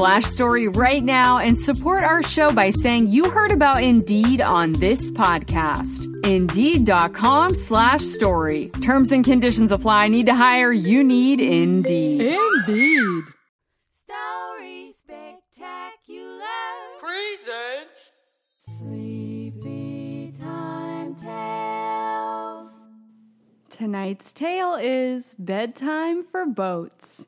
story right now and support our show by saying you heard about Indeed on this podcast. Indeed.com slash story. Terms and conditions apply. Need to hire? You need Indeed. Indeed. Story Spectacular. Presents. Sleepy Time Tales. Tonight's tale is Bedtime for Boats.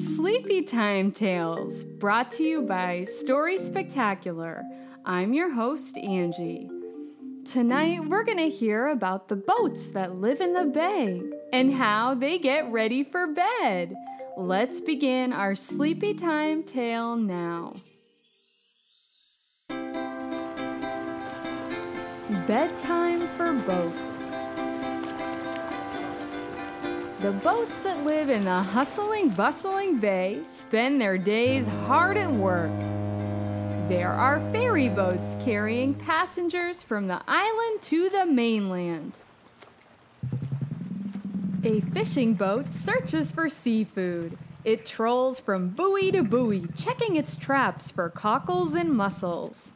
Sleepy Time Tales, brought to you by Story Spectacular. I'm your host, Angie. Tonight, we're going to hear about the boats that live in the bay and how they get ready for bed. Let's begin our Sleepy Time tale now. Bedtime for Boats. The boats that live in the hustling, bustling bay spend their days hard at work. There are ferry boats carrying passengers from the island to the mainland. A fishing boat searches for seafood. It trolls from buoy to buoy, checking its traps for cockles and mussels.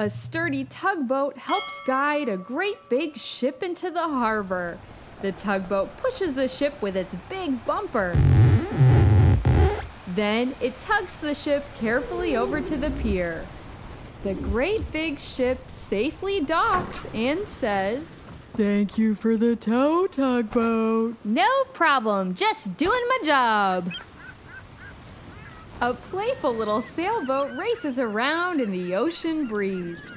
A sturdy tugboat helps guide a great big ship into the harbor. The tugboat pushes the ship with its big bumper. Then it tugs the ship carefully over to the pier. The great big ship safely docks and says, Thank you for the tow, tugboat. No problem, just doing my job. A playful little sailboat races around in the ocean breeze.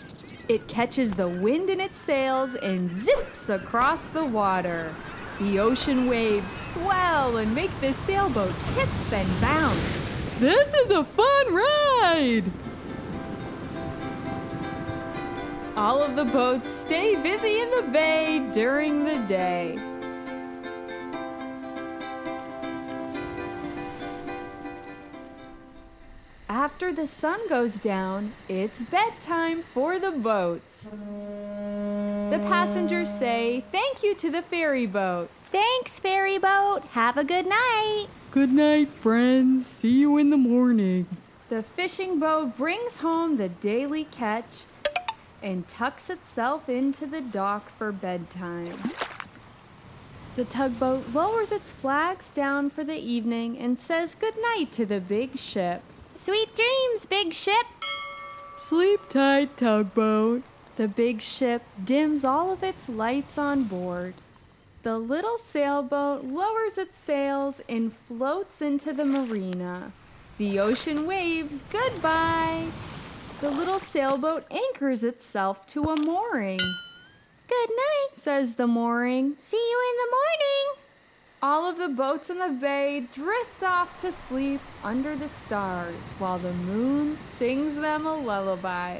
It catches the wind in its sails and zips across the water. The ocean waves swell and make the sailboat tip and bounce. This is a fun ride. All of the boats stay busy in the bay during the day. After the sun goes down, it's bedtime for the boats. The passengers say thank you to the ferry boat. Thanks, ferry boat. Have a good night. Good night, friends. See you in the morning. The fishing boat brings home the daily catch and tucks itself into the dock for bedtime. The tugboat lowers its flags down for the evening and says goodnight to the big ship. Sweet dreams, big ship. Sleep tight, tugboat. The big ship dims all of its lights on board. The little sailboat lowers its sails and floats into the marina. The ocean waves goodbye. The little sailboat anchors itself to a mooring. Good night. Says the mooring. See you in the morning. All of the boats in the bay drift off to sleep under the stars while the moon sings them a lullaby.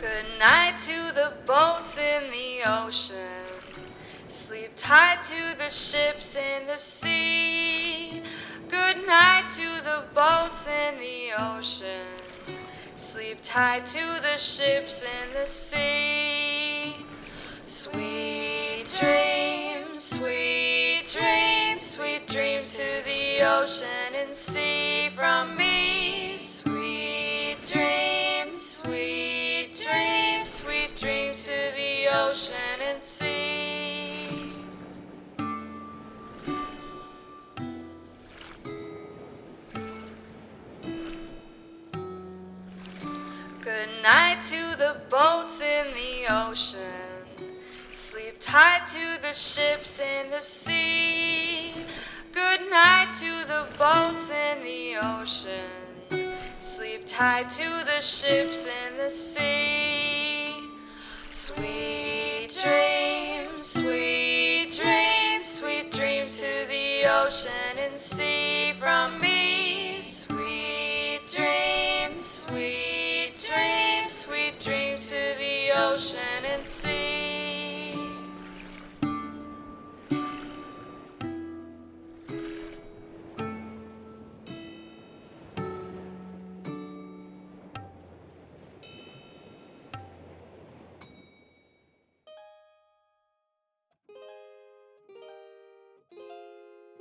Good night to the boats in the ocean. Sleep tied to the ships in the sea. Good night to the boats in the ocean. Sleep tied to the ships in the sea. Sweet dreams, sweet dreams, sweet dreams to the ocean Good night to the boats in the ocean. Sleep tied to the ships in the sea. Good night to the boats in the ocean. Sleep tied to the ships in the sea.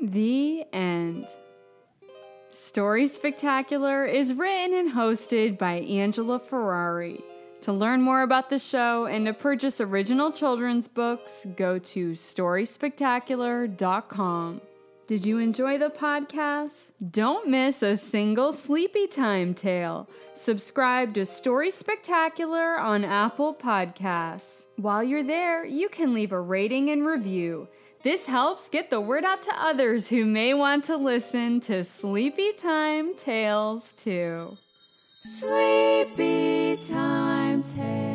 The end. Story Spectacular is written and hosted by Angela Ferrari. To learn more about the show and to purchase original children's books, go to storyspectacular.com. Did you enjoy the podcast? Don't miss a single sleepy time tale. Subscribe to Story Spectacular on Apple Podcasts. While you're there, you can leave a rating and review. This helps get the word out to others who may want to listen to Sleepy Time Tales too. Sleepy Time Tales.